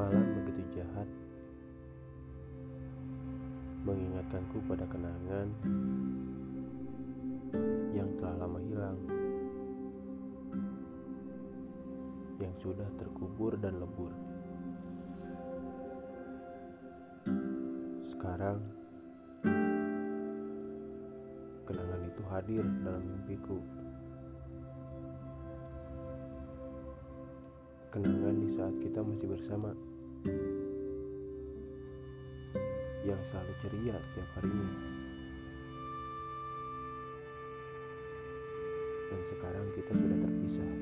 Malam begitu jahat. Mengingatkanku pada kenangan Yang telah lama hilang. Yang sudah terkubur dan lebur. Sekarang Kenangan itu hadir dalam mimpiku. Kenangan di saat kita masih bersama yang selalu ceria setiap harinya. Dan sekarang kita sudah terpisah.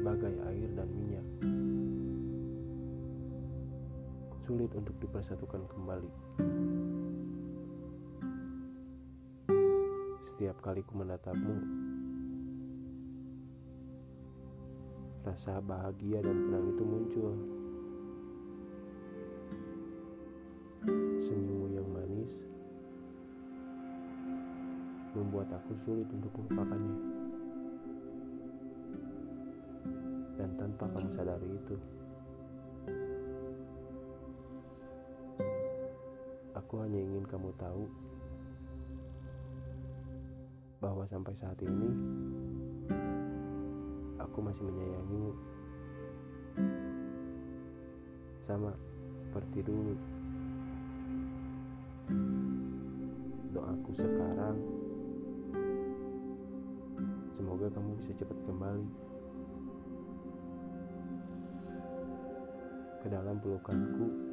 Bagai air dan minyak. Sulit untuk dipersatukan kembali. Setiap kali ku menatapmu, rasa bahagia dan tenang itu muncul. Senyummu yang manis membuat aku sulit untuk melupakannya. Dan tanpa kamu sadari itu, aku hanya ingin kamu tahu bahwa sampai saat ini aku masih menyayangimu. Sama seperti dulu. Doaku sekarang semoga kamu bisa cepat kembali ke dalam pelukanku